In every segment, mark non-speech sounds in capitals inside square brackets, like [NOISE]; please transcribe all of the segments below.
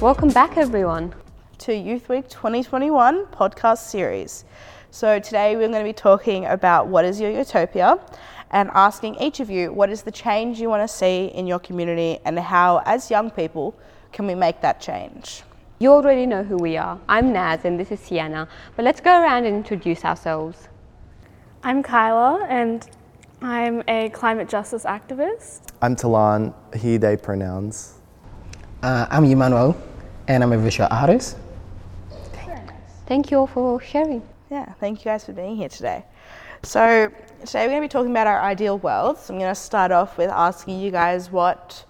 Welcome back, everyone. to Youth Week 2021 podcast series. So, today we're going to be talking about what is your utopia and asking each of you what is the change you want to see in your community and how, as young people, can we make that change? You already know who we are. I'm Naz and this is Sienna. But let's go around and introduce ourselves. I'm Kyla and I'm a climate justice activist. I'm Talan, he, they pronouns. Uh, I'm Emmanuel, and I'm a visual artist. Thank you all for sharing. Yeah, thank you guys for being here today. So, today we're going to be talking about our ideal world. So, I'm going to start off with asking you guys what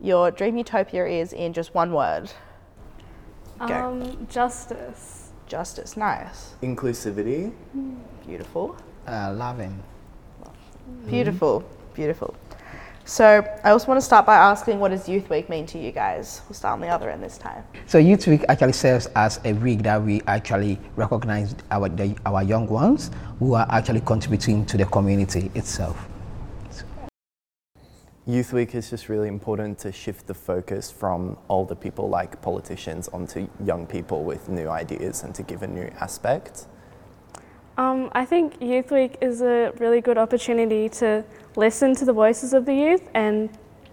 your dream utopia is in just one word. Go. Um, justice. Justice, nice, Inclusivity. beautiful. Uh, loving. Beautiful, beautiful. So I also want to start by asking, what does Youth Week mean to you guys? We'll start on the other end this time. So Youth Week actually serves as a week that we actually recognize our the, our young ones who are actually contributing to the community itself. Youth Week is just really important to shift the focus from older people like politicians onto young people with new ideas and to give a new aspect. Um, I think Youth Week is a really good opportunity to listen to the voices of the youth and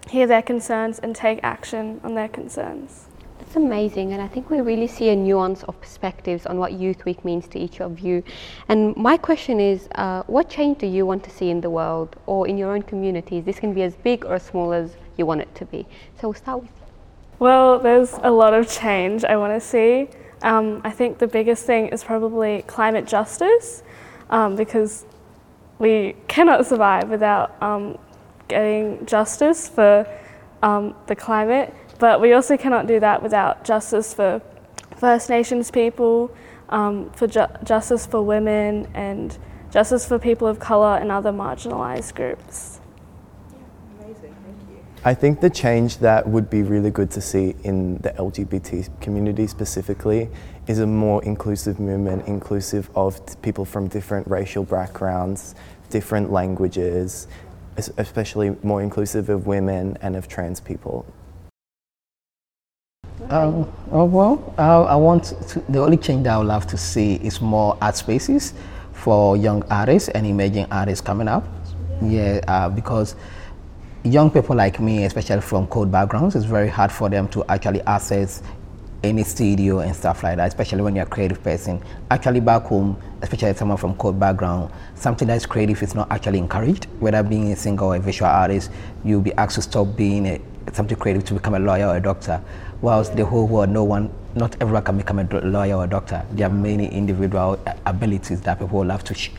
hear their concerns and take action on their concerns. That's amazing, and I think we really see a nuance of perspectives on what Youth Week means to each of you. And my question is uh, what change do you want to see in the world or in your own communities? This can be as big or as small as you want it to be. So we'll start with you. Well, there's a lot of change I want to see. Um, I think the biggest thing is probably climate justice um, because we cannot survive without um, getting justice for um, the climate, but we also cannot do that without justice for First Nations people, um, for ju- justice for women, and justice for people of colour and other marginalised groups. I think the change that would be really good to see in the LGBT community specifically is a more inclusive movement, inclusive of people from different racial backgrounds, different languages, especially more inclusive of women and of trans people. Um, oh, well, uh, I want to, the only change that I would love to see is more art spaces for young artists and emerging artists coming up. Yeah, uh, because young people like me, especially from CALD backgrounds, it's very hard for them to actually access any studio and stuff like that, especially when you're a creative person. Actually, back home, especially someone from CALD background, something that's creative is not actually encouraged. Whether being a singer or a visual artist, you'll be asked to stop being a, something creative to become a lawyer or a doctor. Whilst the whole world, no one, not everyone can become a lawyer or a doctor. There are many individual abilities that people love to sh-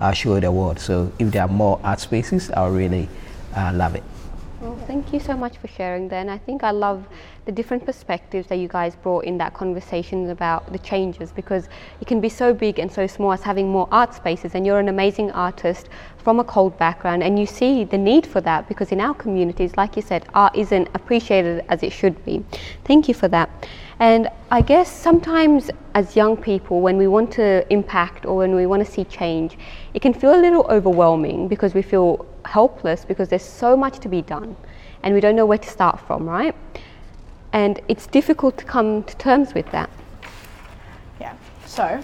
uh, show the world. So if there are more art spaces, I'll really uh, love it. Thank you so much for sharing then. I think I love the different perspectives that you guys brought in that conversation about the changes because it can be so big and so small as having more art spaces and you're an amazing artist from a CALD background and you see the need for that because in our communities like you said art isn't appreciated as it should be. Thank you for that. And I guess sometimes as young people when we want to impact or when we want to see change it can feel a little overwhelming because we feel helpless because there's so much to be done and we don't know where to start from, right? And it's difficult to come to terms with that. Yeah. So,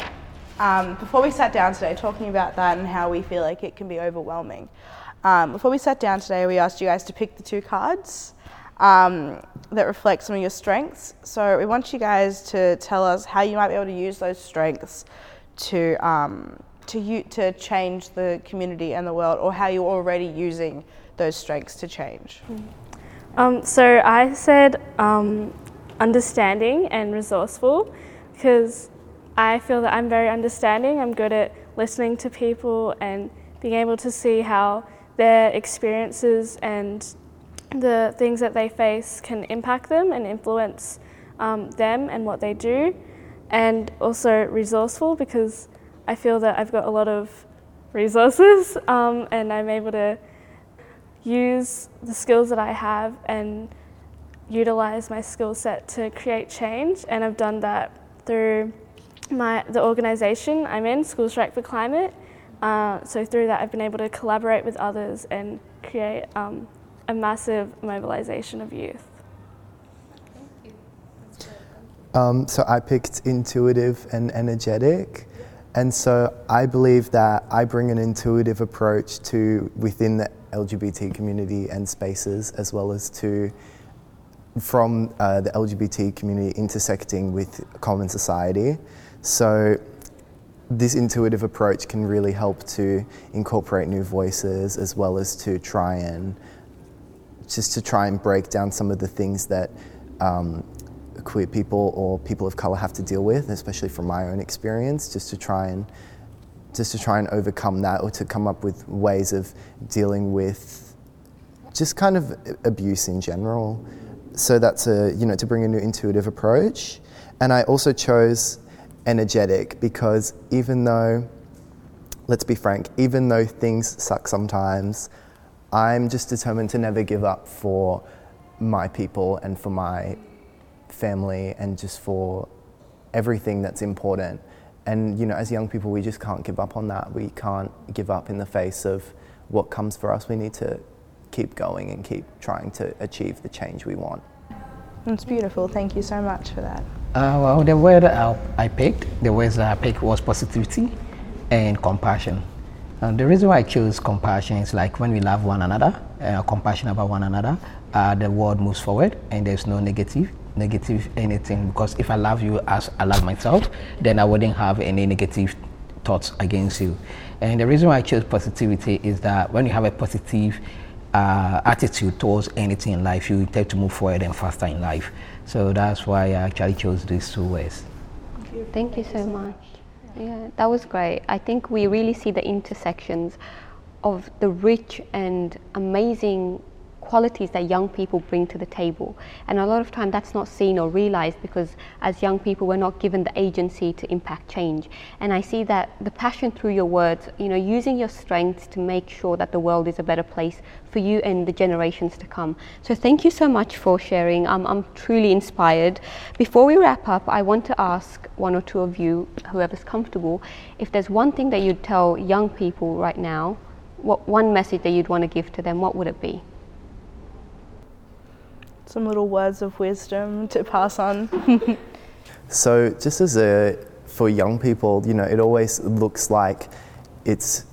um, before we sat down today talking about that and how we feel like it can be overwhelming, um, before we sat down today, we asked you guys to pick the two cards um, that reflect some of your strengths. So, we want you guys to tell us how you might be able to use those strengths to um, to you to change the community and the world, or how you're already using those strengths to change. Um, so I said um, understanding and resourceful because I feel that I'm very understanding. I'm good at listening to people and being able to see how their experiences and the things that they face can impact them and influence um, them and what they do. And also resourceful because I feel that I've got a lot of resources [LAUGHS] um, and I'm able to use the skills that I have and utilize my skill set to create change, and I've done that through my the organisation I'm in, School Strike for Climate. Uh, so through that, I've been able to collaborate with others and create um, a massive mobilisation of youth. Um, so I picked intuitive and energetic. And so I believe that I bring an intuitive approach to within the LGBT community and spaces, as well as to from uh, the LGBT community intersecting with common society. So this intuitive approach can really help to incorporate new voices as well as to try and just to try and break down some of the things that um, queer people or people of color have to deal with, especially from my own experience, just to try and just to try and overcome that or to come up with ways of dealing with just kind of abuse in general. So that's a you know to bring a new intuitive approach, and I also chose energetic because even though let's be frank, even though things suck sometimes, I'm just determined to never give up for my people and for my family and just for everything that's important. And you know, as young people, we just can't give up on that. We can't give up in the face of what comes for us. We need to keep going and keep trying to achieve the change we want. That's beautiful. Thank you so much for that. Uh, well, the word I, I picked, the words that I picked was positivity and compassion. And the reason why I chose compassion is like when we love one another, uh, compassion about one another, uh, the world moves forward and there's no negative negative anything because if I love you as I love myself, then I wouldn't have any negative thoughts against you. And the reason why I chose positivity is that when you have a positive uh, attitude towards anything in life, you tend to move forward and faster in life. So that's why I actually chose these two words. Thank you so much. Yeah, that was great. I think we really see the intersections of the rich and amazing qualities that young people bring to the table. And a lot of time that's not seen or realized because as young people we're not given the agency to impact change. And I see that the passion through your words, you know, using your strengths to make sure that the world is a better place for you and the generations to come. So thank you so much for sharing. Um, I'm truly inspired. Before we wrap up, I want to ask one or two of you, whoever's comfortable, if there's one thing that you'd tell young people right now, what one message that you'd want to give to them, what would it be? Some little words of wisdom to pass on? [LAUGHS] so, just as a for young people, you know, it always looks like it's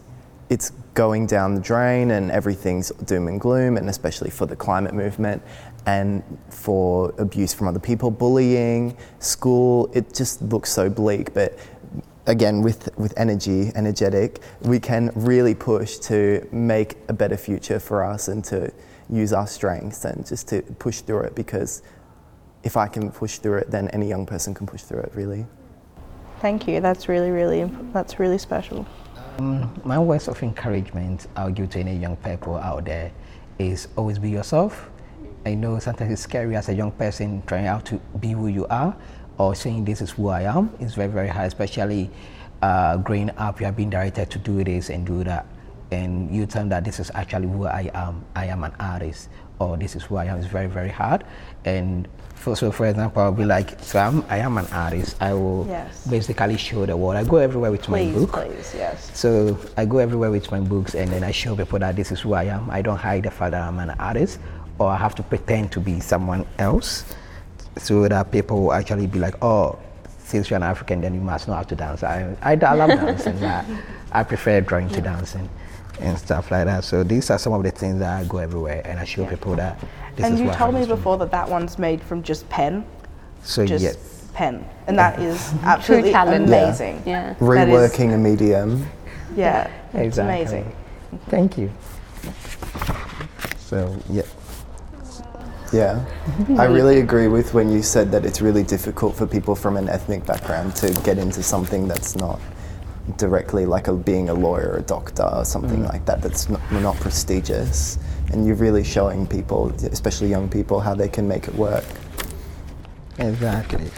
it's going down the drain and everything's doom and gloom, and especially for the climate movement and for abuse from other people, bullying, school, it just looks so bleak. But again, with, with energy, energetic, we can really push to make a better future for us and to use our strengths and just to push through it because if I can push through it, then any young person can push through it, really. Thank you. That's really, really, that's really special. Um, my words of encouragement I'll give to any young people out there is always be yourself. I know sometimes it's scary as a young person trying out to be who you are or saying this is who I am. is very, very hard, especially uh, growing up, you are being directed to do this and do that and you tell them that this is actually who I am, I am an artist, or this is who I am, it's very, very hard. And for, so, for example, I'll be like, so I'm, I am an artist. I will yes. basically show the world. I go everywhere with please, my book. Please, yes. So I go everywhere with my books, and then I show people that this is who I am. I don't hide the fact that I'm an artist, or I have to pretend to be someone else, so that people will actually be like, oh, since you're an African, then you must know how to dance. I, I, I love [LAUGHS] dancing. I, I prefer drawing to dancing and stuff like that. So these are some of the things that I go everywhere and I show yeah. people that. and you told me before that that one's made from just pen. So just yes. pen, and that is [LAUGHS] absolutely amazing. Yeah. yeah. Reworking a medium. Yeah, exactly. it's amazing. Thank you. So yeah. Yeah, [LAUGHS] I really agree with when you said that it's really difficult for people from an ethnic background to get into something that's not directly like a, being a lawyer or a doctor or something mm. like that that's not, not prestigious. And you're really showing people especially young people how they can make it work. Exactly.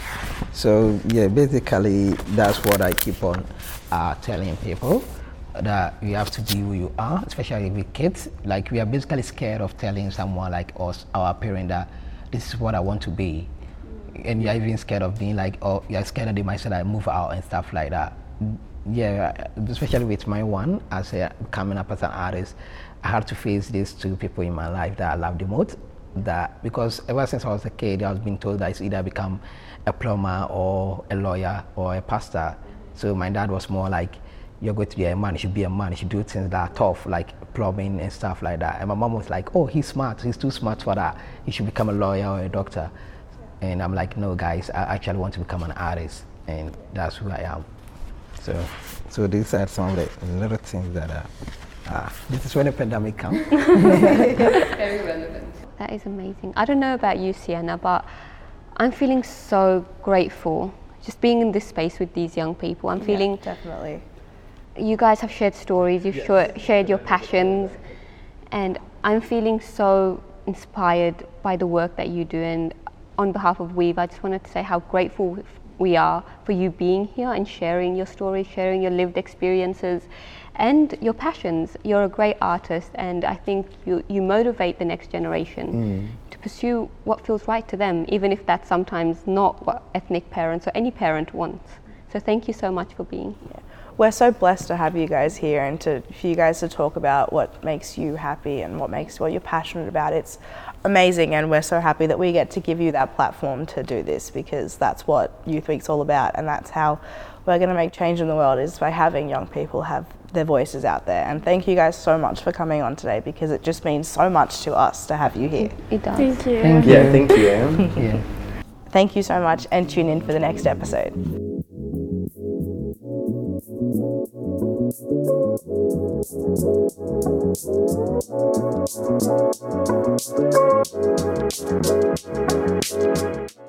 So yeah basically that's what i keep on uh, telling people that you have to be who you are especially with kids like we are basically scared of telling someone like us our parent that this is what I want to be, and you're even scared of being like, oh, you're scared that they might say I move out and stuff like that. Yeah, especially with my one as a coming up as an artist, I had to face these two people in my life that I love the most. That because ever since I was a kid, I was being told that it's either become a plumber or a lawyer or a pastor. So my dad was more like, you're going to be a man, you should be a man, you should do things that are tough, like plumbing and stuff like that. And my mom was like, oh, he's smart, he's too smart for that. He should become a lawyer or a doctor. And I'm like, no, guys, I actually want to become an artist, and that's who I am. So, so these are some of the little things that are. Uh, this is when the pandemic comes. [LAUGHS] Very relevant. That is amazing. I don't know about you, Sienna, but I'm feeling so grateful just being in this space with these young people. I'm feeling Yeah, definitely. You guys have shared stories, you've shor- shared your passions, and I'm feeling so inspired by the work that you do. And on behalf of Weave, I just wanted to say how grateful we are for you being here and sharing your stories, sharing your lived experiences, and your passions. You're a great artist, and I think you, you motivate the next generation mm. to pursue what feels right to them, even if that's sometimes not what ethnic parents or any parent wants. So thank you so much for being here. We're so blessed to have you guys here and to for you guys to talk about what makes you happy and what makes what you're passionate about. It's amazing, and we're so happy that we get to give you that platform to do this because that's what Youth Week's all about, and that's how we're going to make change in the world is by having young people have their voices out there. And thank you guys so much for coming on today because it just means so much to us to have you here. It does. Thank you. Thank Yeah, you. thank you. Yeah. Thank you so much, and tune in for the next episode. Thank you.